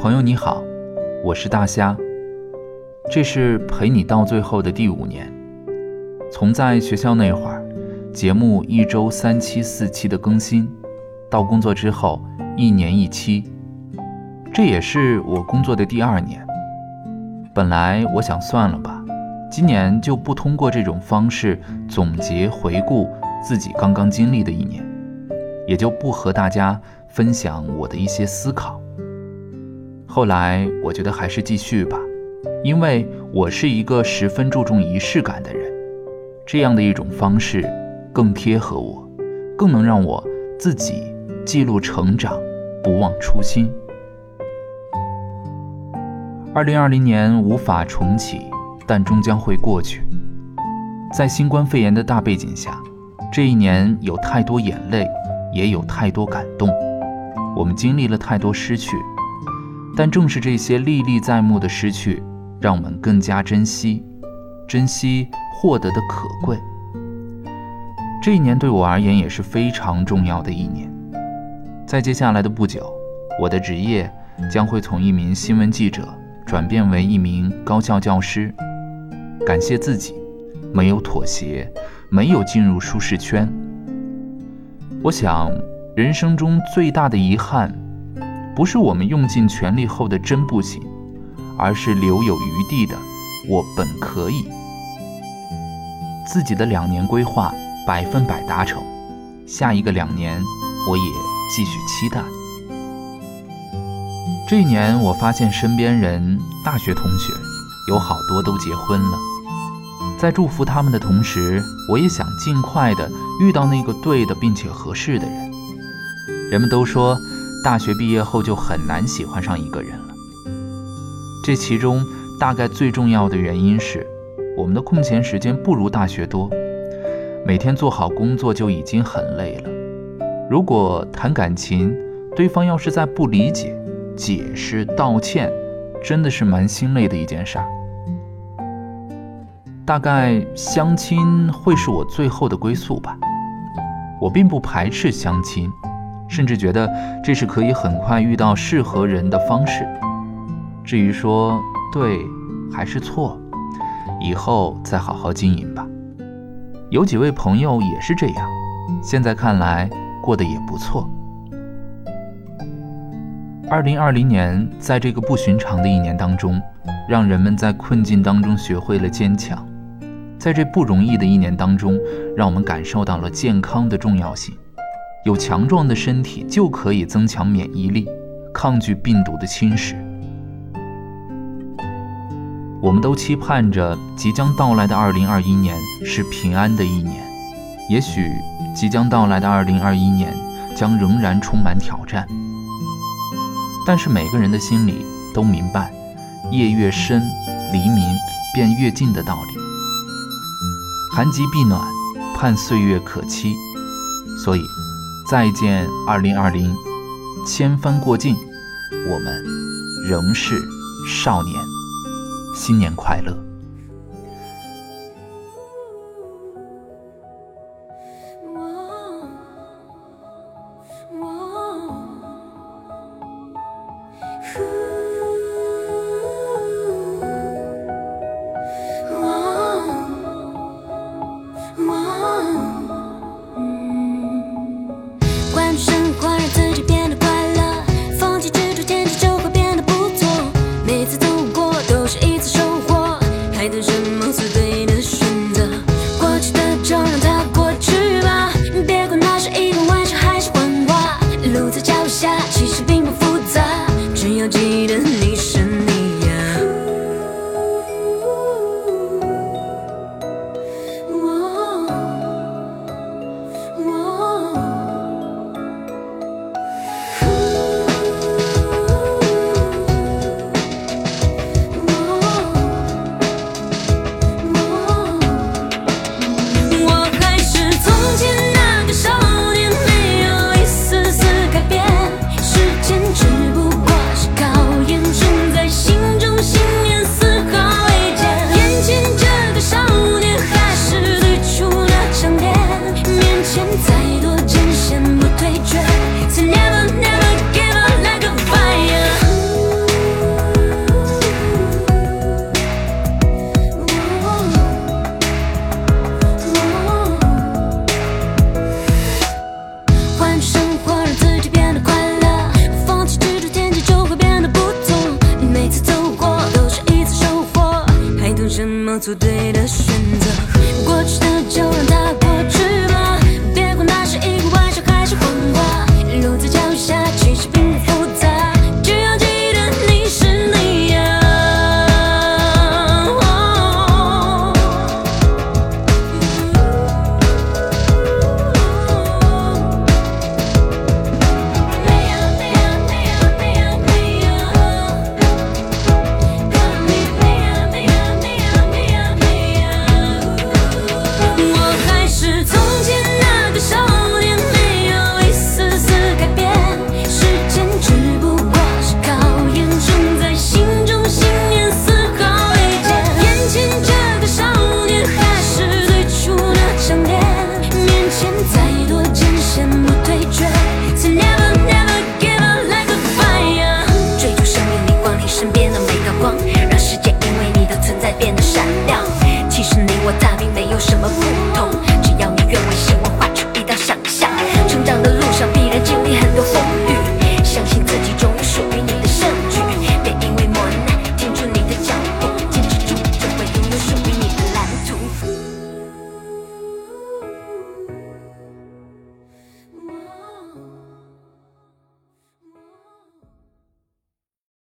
朋友你好，我是大虾。这是陪你到最后的第五年。从在学校那会儿，节目一周三期四期的更新，到工作之后一年一期，这也是我工作的第二年。本来我想算了吧，今年就不通过这种方式总结回顾自己刚刚经历的一年，也就不和大家分享我的一些思考。后来我觉得还是继续吧，因为我是一个十分注重仪式感的人，这样的一种方式更贴合我，更能让我自己记录成长，不忘初心。二零二零年无法重启，但终将会过去。在新冠肺炎的大背景下，这一年有太多眼泪，也有太多感动，我们经历了太多失去。但正是这些历历在目的失去，让我们更加珍惜，珍惜获得的可贵。这一年对我而言也是非常重要的一年。在接下来的不久，我的职业将会从一名新闻记者转变为一名高校教师。感谢自己，没有妥协，没有进入舒适圈。我想，人生中最大的遗憾。不是我们用尽全力后的真不行，而是留有余地的我本可以。自己的两年规划百分百达成，下一个两年我也继续期待。这一年我发现身边人大学同学有好多都结婚了，在祝福他们的同时，我也想尽快的遇到那个对的并且合适的人。人们都说。大学毕业后就很难喜欢上一个人了。这其中大概最重要的原因是，我们的空闲时间不如大学多，每天做好工作就已经很累了。如果谈感情，对方要是再不理解、解释、道歉，真的是蛮心累的一件事儿。大概相亲会是我最后的归宿吧。我并不排斥相亲。甚至觉得这是可以很快遇到适合人的方式。至于说对还是错，以后再好好经营吧。有几位朋友也是这样，现在看来过得也不错。二零二零年，在这个不寻常的一年当中，让人们在困境当中学会了坚强。在这不容易的一年当中，让我们感受到了健康的重要性。有强壮的身体，就可以增强免疫力，抗拒病毒的侵蚀。我们都期盼着即将到来的2021年是平安的一年，也许即将到来的2021年将仍然充满挑战。但是每个人的心里都明白，夜越深，黎明便越近的道理。寒极必暖，盼岁月可期，所以。再见，二零二零，千帆过尽，我们仍是少年。新年快乐！其实，做对的选择。过去的就让它过